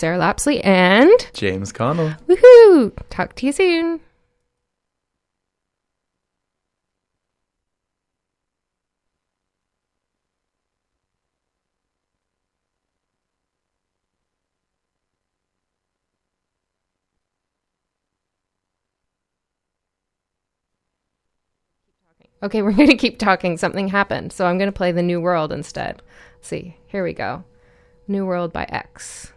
Sarah Lapsley and James Connell. woohoo! Talk to you soon. Okay, we're going to keep talking. Something happened. So I'm going to play the New World instead. Let's see, here we go. New World by X.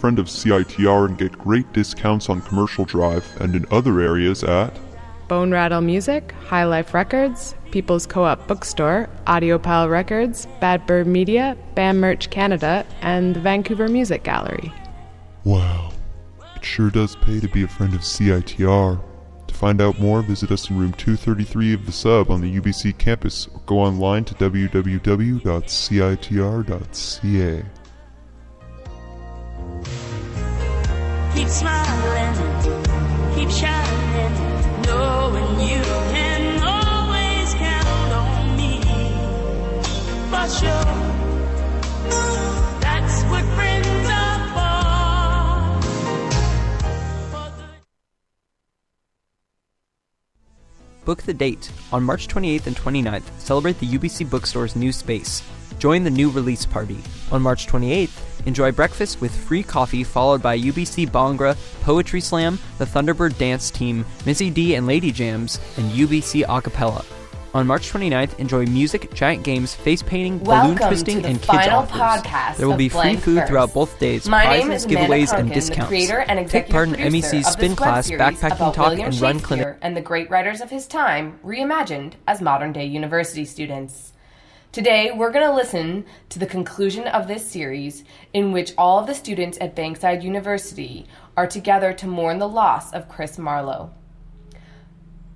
friend of CITR and get great discounts on Commercial Drive and in other areas at Bone Rattle Music, High Life Records, People's Co op Bookstore, Audiopile Records, Bad Bird Media, BAM Merch Canada, and the Vancouver Music Gallery. Wow. It sure does pay to be a friend of CITR. To find out more, visit us in room 233 of the sub on the UBC campus or go online to www.citr.ca. smiling, keep shining, knowing you can always count on me. For sure, that's what friends are for. For. Book the date. On March 28th and 29th, celebrate the UBC Bookstore's new space. Join the new release party. On March 28th, Enjoy breakfast with free coffee, followed by UBC Bhangra, Poetry Slam, the Thunderbird Dance Team, Missy D and Lady Jams, and UBC Acapella. On March 29th, enjoy music, giant games, face painting, balloon twisting, and kids final offers. podcast there will be free food Verse. throughout both days, My prizes, name is Amanda giveaways, and discounts. and Take part in MEC's spin class, backpacking talk, William and run clinic. And the great writers of his time reimagined as modern day university students. Today, we're going to listen to the conclusion of this series, in which all of the students at Bankside University are together to mourn the loss of Chris Marlowe.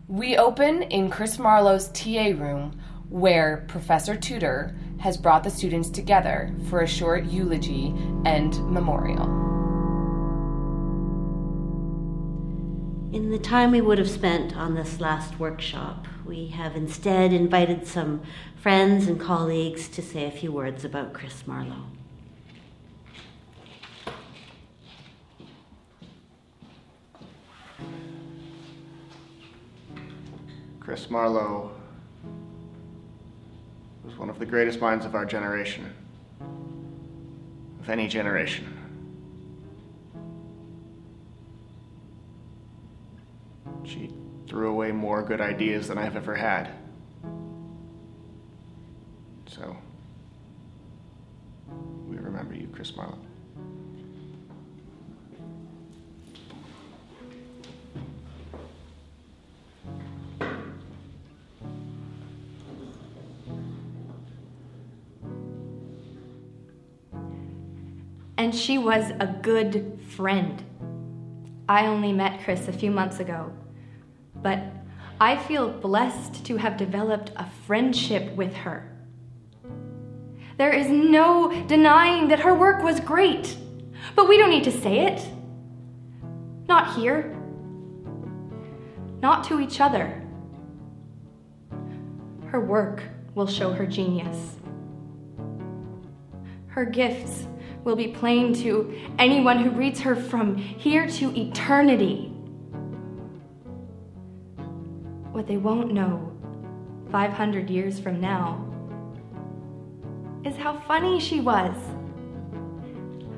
We open in Chris Marlowe's TA room, where Professor Tudor has brought the students together for a short eulogy and memorial. In the time we would have spent on this last workshop, we have instead invited some friends and colleagues to say a few words about Chris Marlowe. Chris Marlowe was one of the greatest minds of our generation, of any generation. She threw away more good ideas than I've ever had. So, we remember you, Chris Marlowe. And she was a good friend. I only met Chris a few months ago, but I feel blessed to have developed a friendship with her. There is no denying that her work was great, but we don't need to say it. Not here. Not to each other. Her work will show her genius. Her gifts will be plain to anyone who reads her from here to eternity. What they won't know 500 years from now is how funny she was,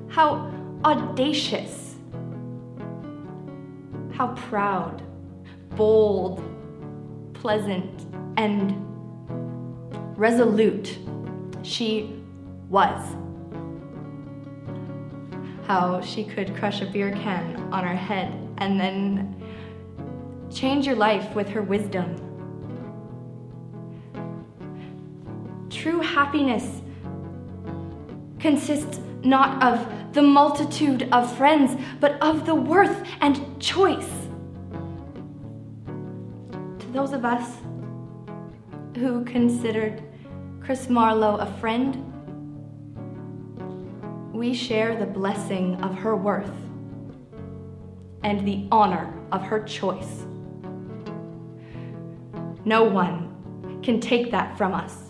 how audacious, how proud, bold, pleasant, and resolute she was. How she could crush a beer can on her head and then change your life with her wisdom. True happiness consists not of the multitude of friends, but of the worth and choice. To those of us who considered Chris Marlowe a friend, we share the blessing of her worth and the honor of her choice. No one can take that from us.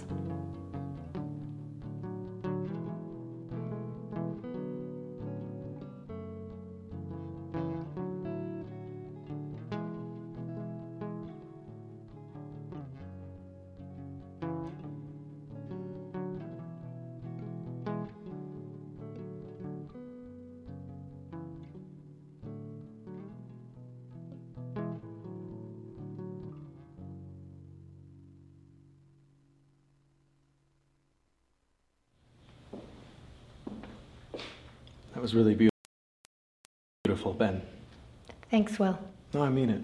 That was really beau- beautiful, Ben. Thanks, Will. No, I mean it.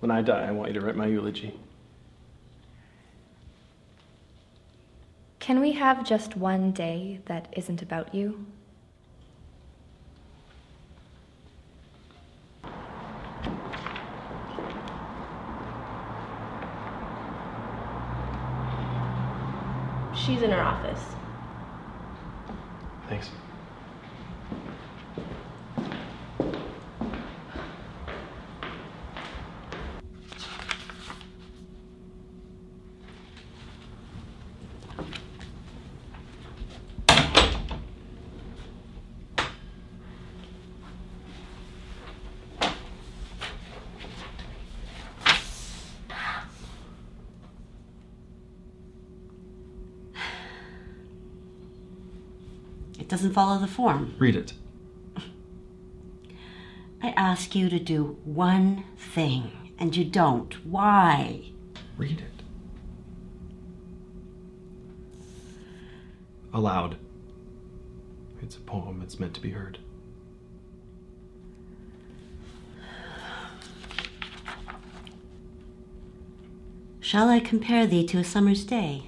When I die, I want you to write my eulogy. Can we have just one day that isn't about you? She's in her office. Thanks. Doesn't follow the form. Read it. I ask you to do one thing, and you don't. Why? Read it. Aloud. It's a poem, it's meant to be heard. Shall I compare thee to a summer's day?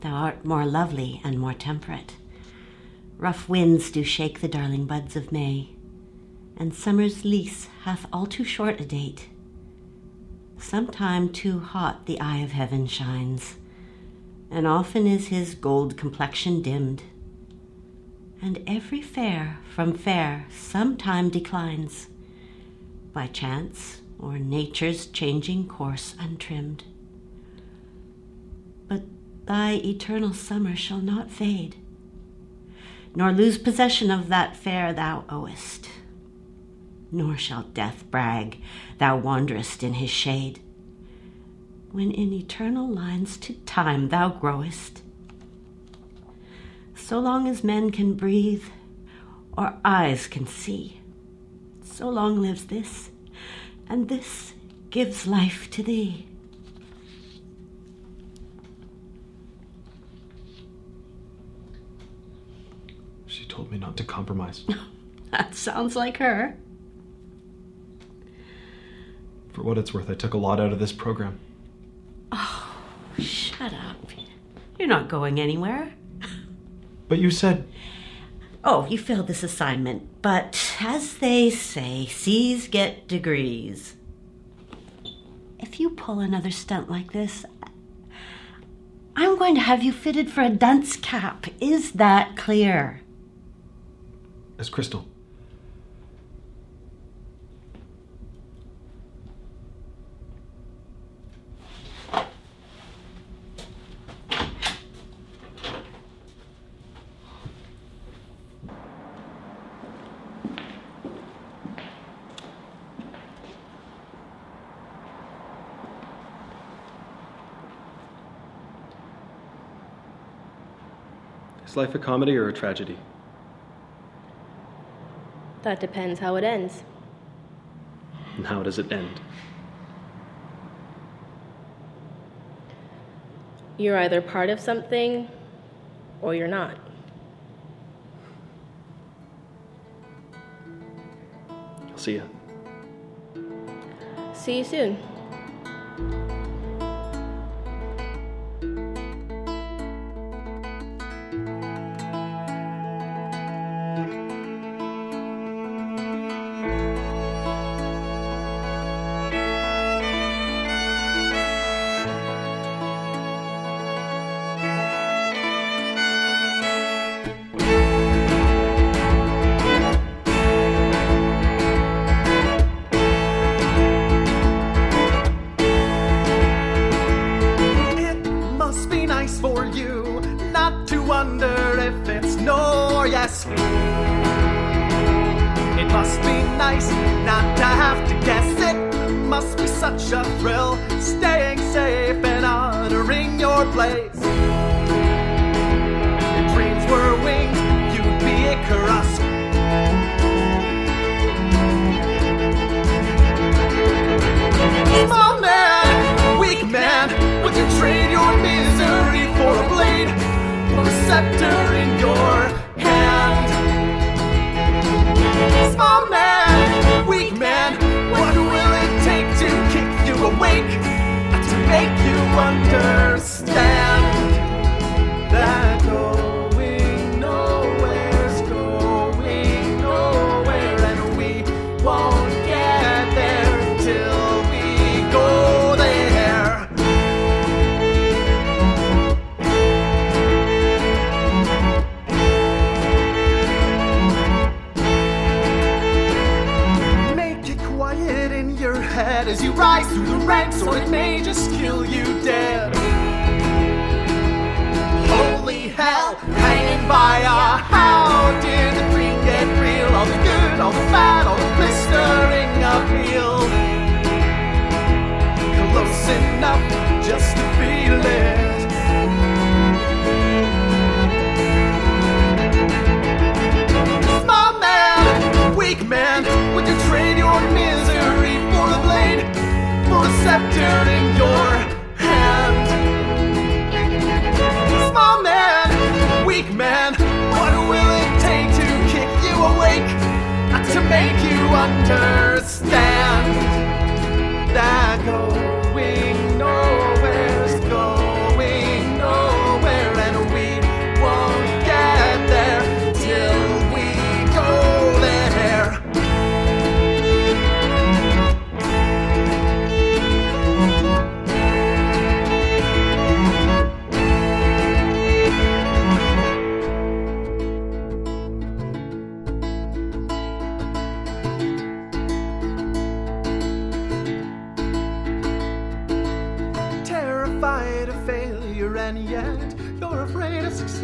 Thou art more lovely and more temperate. Rough winds do shake the darling buds of May, and summer's lease hath all too short a date. Sometime too hot the eye of heaven shines, and often is his gold complexion dimmed. And every fair from fair sometime declines, by chance or nature's changing course untrimmed. But thy eternal summer shall not fade, nor lose possession of that fair thou owest. Nor shall death brag thou wanderest in his shade, when in eternal lines to time thou growest. So long as men can breathe, or eyes can see, so long lives this, and this gives life to thee. She told me not to compromise. That sounds like her. For what it's worth, I took a lot out of this program. Oh, shut up. You're not going anywhere. But you said Oh, you failed this assignment, but as they say, C's get degrees. If you pull another stunt like this, I'm going to have you fitted for a dunce cap. Is that clear? As Crystal. Is life a comedy or a tragedy? That depends how it ends. And how does it end? You're either part of something or you're not. I'll see you. See you soon.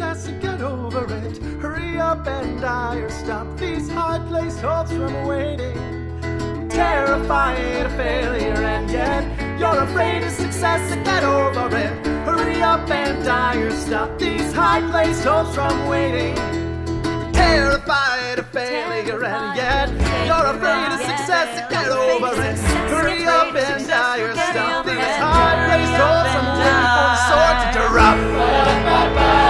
And get over it. Hurry up and die or stop these high placed hopes from waiting. Terrified of failure and yet you're afraid of success and get over it. Hurry up and die or stop these high placed hopes from waiting. Terrified of failure and yet you're afraid of success and get over it. Hurry up and die or stop these high placed hopes from waiting for the sword to drop.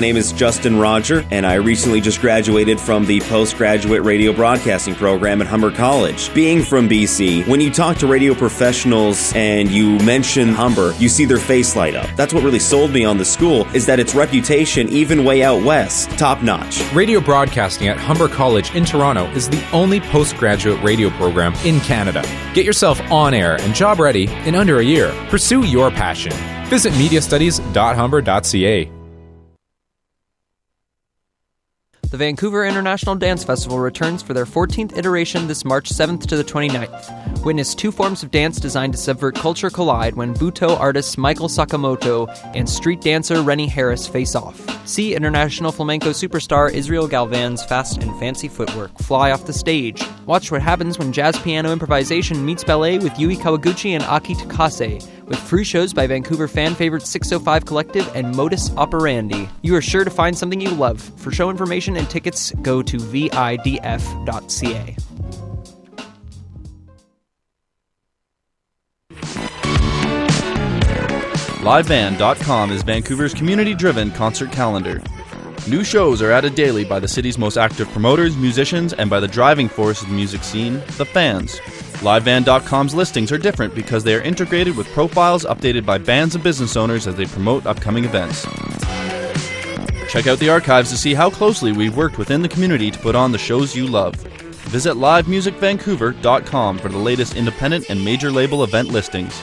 My name is Justin Roger, and I recently just graduated from the postgraduate radio broadcasting program at Humber College. Being from BC, when you talk to radio professionals and you mention Humber, you see their face light up. That's what really sold me on the school, is that its reputation, even way out west, top notch. Radio broadcasting at Humber College in Toronto is the only postgraduate radio program in Canada. Get yourself on air and job ready in under a year. Pursue your passion. Visit mediastudies.humber.ca. The Vancouver International Dance Festival returns for their 14th iteration this March 7th to the 29th. Witness two forms of dance designed to subvert culture collide when Butoh artists Michael Sakamoto and street dancer Rennie Harris face off. See international flamenco superstar Israel Galvan's fast and fancy footwork fly off the stage. Watch what happens when jazz piano improvisation meets ballet with Yui Kawaguchi and Aki Takase with free shows by Vancouver fan favorite 605 Collective and Modus Operandi. You are sure to find something you love. For show information and tickets, go to vidf.ca. Liveband.com is Vancouver's community driven concert calendar. New shows are added daily by the city's most active promoters, musicians, and by the driving force of the music scene, the fans. Liveband.com's listings are different because they are integrated with profiles updated by bands and business owners as they promote upcoming events. Check out the archives to see how closely we've worked within the community to put on the shows you love. Visit livemusicvancouver.com for the latest independent and major label event listings.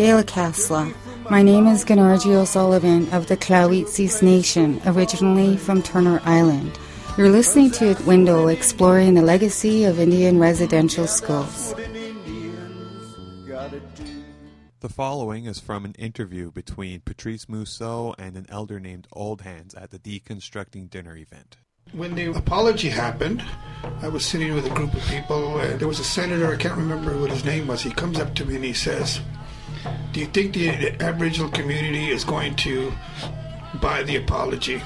Gaila Casla. My name is Ganarji O'Sullivan of the Tlowitsis Nation, originally from Turnour Island. You're listening to Window exploring the legacy of Indian residential schools. The following is from an interview between Patrice Mousseau and an elder named Old Hands at the Deconstructing Dinner event. When the apology happened, I was sitting with a group of people. Uh, there was a senator, I can't remember what his name was. He comes up to me and he says, Do you think the Aboriginal community is going to buy the apology?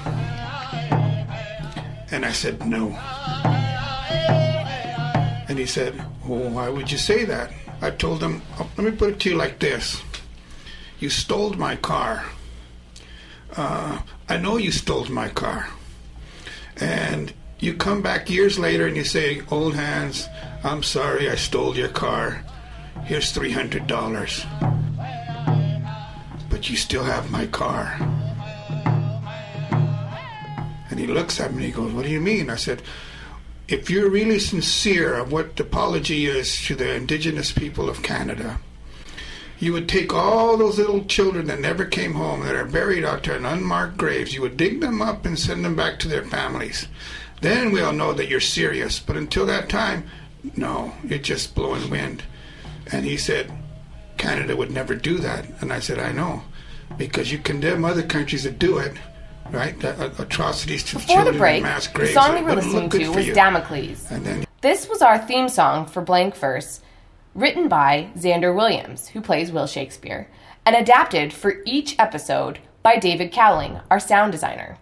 And I said, No. And he said, Well, why would you say that? I told him, "Oh, Let me put it to you like this You stole my car. Uh, I know you stole my car and you come back years later and you say, Old hands, I'm sorry I stole your car. Here's $300. But you still have my car. And he looks at me and he goes, What do you mean? I said, If you're really sincere of what the apology is to the indigenous people of Canada, you would take all those little children that never came home, that are buried out there in unmarked graves, you would dig them up and send them back to their families. Then we'll know that you're serious. But until that time, no, you're just blowing wind. And he said, Canada would never do that. And I said, I know. Because you condemn other countries that do it, right? The, uh, atrocities to Before children the break, mass the graves. song we were listening to was you. Damocles. And then This was our theme song for Blank Verse, written by Xander Williams, who plays Will Shakespeare, and adapted for each episode by David Cowling, our sound designer.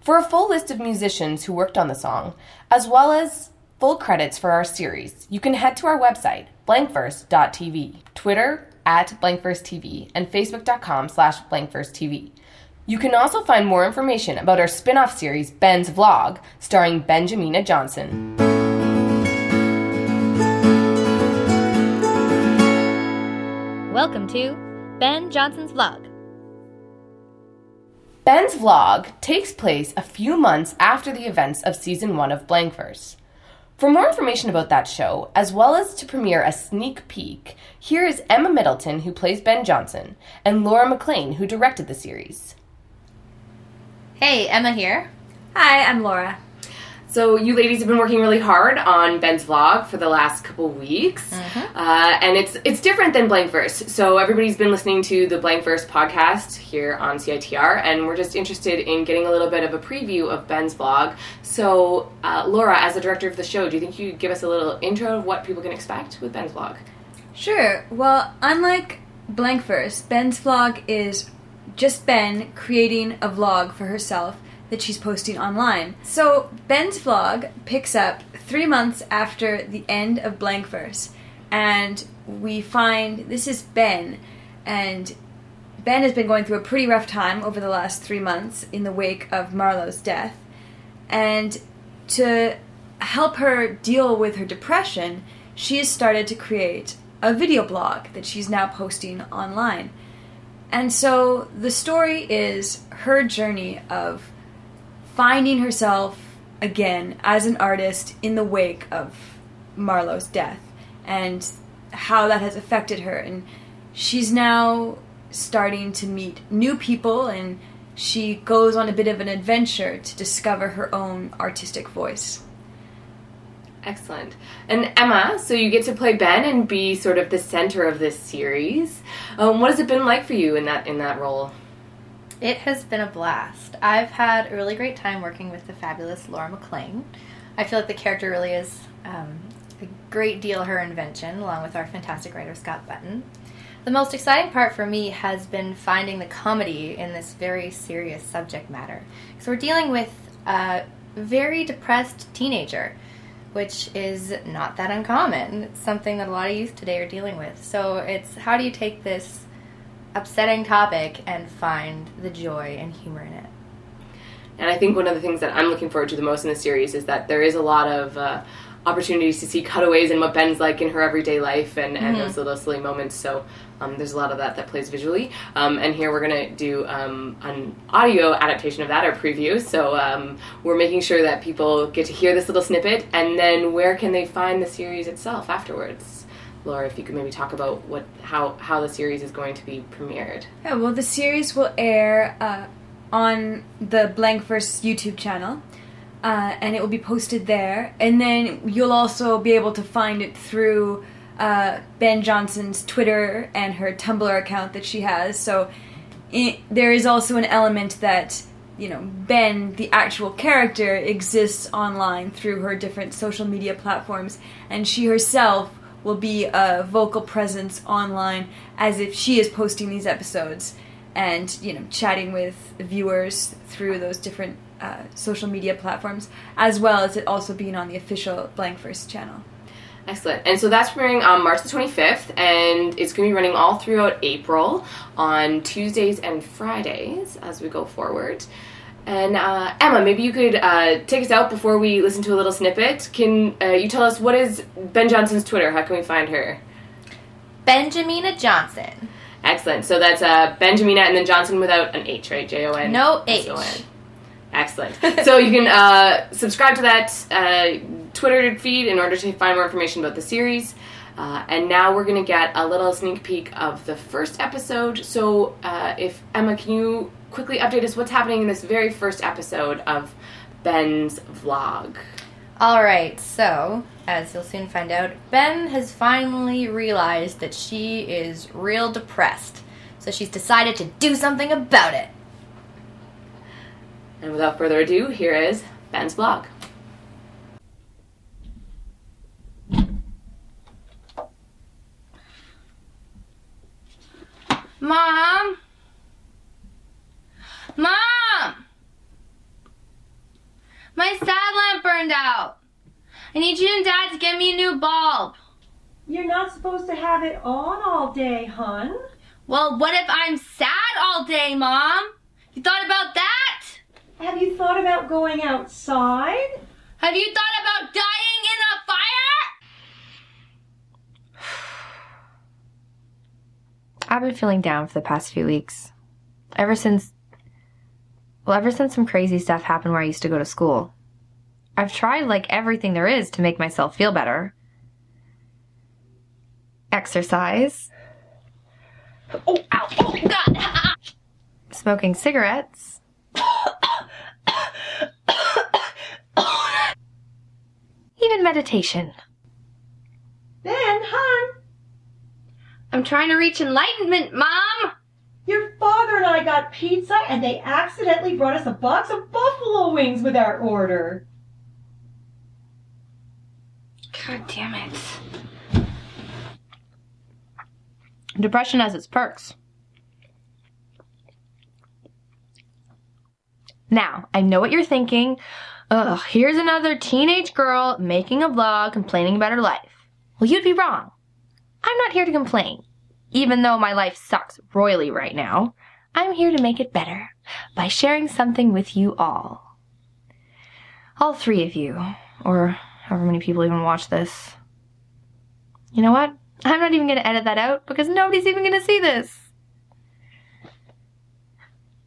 For a full list of musicians who worked on the song, as well as full credits for our series, you can head to our website, blankverse.tv, Twitter at blankversetv, and facebook.com slash blankversetv. You can also find more information about our spin off series, Ben's Vlog, starring Benjamina Jonson. Welcome to Ben Jonson's Vlog. Ben's Vlog takes place a few months after the events of season one of Blankverse. For more information about that show, as well as to premiere a sneak peek, here is Emma Middleton, who plays Ben Jonson, and Laura McLean, who directed the series. Hey, Emma here. Hi, I'm Laura. So, you ladies have been working really hard on Ben's vlog for the last couple weeks, uh, and it's it's different than Blank Verse. So, everybody's been listening to the Blank Verse podcast here on CITR, and we're just interested in getting a little bit of a preview of Ben's vlog. So, uh, Laura, as the director of the show, do you think you could give us a little intro of what people can expect with Ben's vlog? Sure. Well, unlike Blank Verse, Ben's vlog is just Ben creating a vlog for herself that she's posting online. So Ben's vlog picks up three months after the end of Blank Verse, and we find this is Ben, and Ben has been going through a pretty rough time over the last three months in the wake of Marlowe's death, and to help her deal with her depression, she has started to create a video blog that she's now posting online. And so the story is her journey of finding herself again as an artist in the wake of Marlowe's death and how that has affected her. And she's now starting to meet new people and she goes on a bit of an adventure to discover her own artistic voice. Excellent. And Emma, so you get to play Ben and be sort of the center of this series. Um, what has it been like for you in that in that role? It has been a blast. I've had a really great time working with the fabulous Laura McLean. I feel like the character really is um, a great deal her invention, along with our fantastic writer Scott Button. The most exciting part for me has been finding the comedy in this very serious subject matter. So we're dealing with a very depressed teenager, which is not that uncommon. It's something that a lot of youth today are dealing with. So it's how do you take this upsetting topic and find the joy and humor in it? And I think one of the things that I'm looking forward to the most in the series is that there is a lot of uh, opportunities to see cutaways and what Ben's like in her everyday life and, and Mhm. those little silly moments. So um, there's a lot of that that plays visually. Um, and here we're going to do um, an audio adaptation of that, or preview. So um, we're making sure that people get to hear this little snippet. And then where can they find the series itself afterwards? Laura, if you could maybe talk about what how, how the series is going to be premiered. Yeah, well, the series will air uh, on the Blank Verse YouTube channel, uh, and it will be posted there. And then you'll also be able to find it through uh, Ben Jonson's Twitter and her Tumblr account that she has. So it, there is also an element that you know Ben, the actual character, exists online through her different social media platforms, and she herself will be a vocal presence online as if she is posting these episodes and you know chatting with viewers through those different uh, social media platforms as well as it also being on the official Blank Verse channel Excellent. And so that's premiering on March the 25th, and it's going to be running all throughout April on Tuesdays and Fridays as we go forward. And uh, Emma, maybe you could uh, take us out before we listen to a little snippet. Can uh, you tell us what is Ben Jonson's Twitter? How can we find her? Benjamina Jonson. Excellent. So that's uh, Benjamina and then Jonson without an H, right? J O N. No H. S-O-N. Excellent. so you can uh, subscribe to that uh, Twitter feed in order to find more information about the series. Uh, and now we're going to get a little sneak peek of the first episode. So, uh, if Emma, can you quickly update us what's happening in this very first episode of Ben's vlog. All right, so as you'll soon find out, Ben has finally realized that she is real depressed. So she's decided to do something about it. And without further ado, here is Ben's vlog. Mom! Mom! My sad lamp burned out. I need you and Dad to get me a new bulb. You're not supposed to have it on all day, hun. Well, what if I'm sad all day, Mom? You thought about that? Have you thought about going outside? Have you thought about dying in a fire? I've been feeling down for the past few weeks. Ever since. Well, ever since some crazy stuff happened where I used to go to school. I've tried like everything there is to make myself feel better. Exercise. Oh, ow, oh, God! Smoking cigarettes. Even meditation. Ben, hun! I'm trying to reach enlightenment, Mom! Your father and I got pizza and they accidentally brought us a box of buffalo wings with our order. God damn it. Depression has its perks. Now, I know what you're thinking. Ugh, here's another teenage girl making a vlog complaining about her life. Well, you'd be wrong. I'm not here to complain. Even though my life sucks royally right now, I'm here to make it better by sharing something with you all. All three of you, or however many people even watch this. You know what? I'm not even going to edit that out because nobody's even going to see this.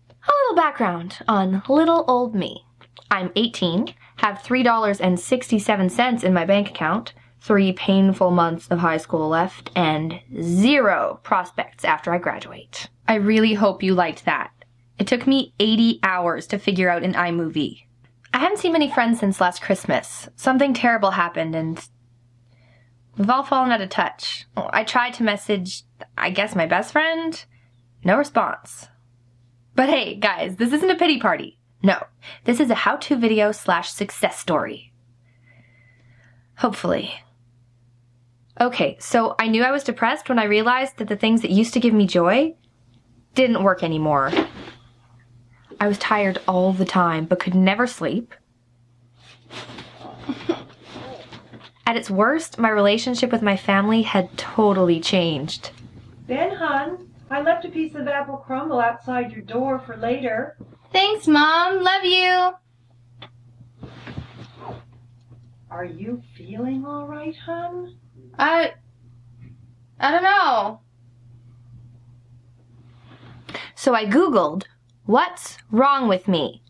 A little background on little old me. I'm 18, have $3.67 in my bank account, three painful months of high school left, and zero prospects after I graduate. I really hope you liked that. It took me 80 hours to figure out an iMovie. I haven't seen many friends since last Christmas. Something terrible happened and we've all fallen out of touch. I tried to message, I guess, my best friend. No response. But hey, guys, this isn't a pity party. No, this is a how to video slash success story. Hopefully. Okay, so I knew I was depressed when I realized that the things that used to give me joy didn't work anymore. I was tired all the time, but could never sleep. At its worst, my relationship with my family had totally changed. Ben, hun, I left a piece of apple crumble outside your door for later. Thanks, Mom. Love you. Are you feeling all right, hun? I. I don't know. So I Googled, what's wrong with me?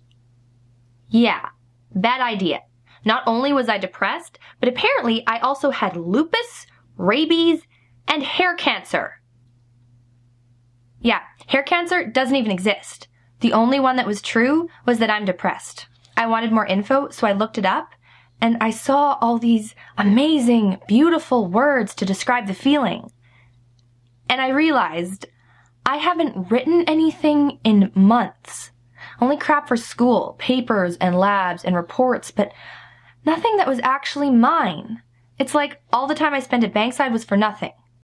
Yeah, bad idea. Not only was I depressed, but apparently I also had lupus, rabies, and hair cancer. Yeah, hair cancer doesn't even exist. The only one that was true was that I'm depressed. I wanted more info, so I looked it up, and I saw all these amazing, beautiful words to describe the feeling. And I realized I haven't written anything in months. Only crap for school, papers and labs and reports, but nothing that was actually mine. It's like all the time I spent at Bankside was for nothing.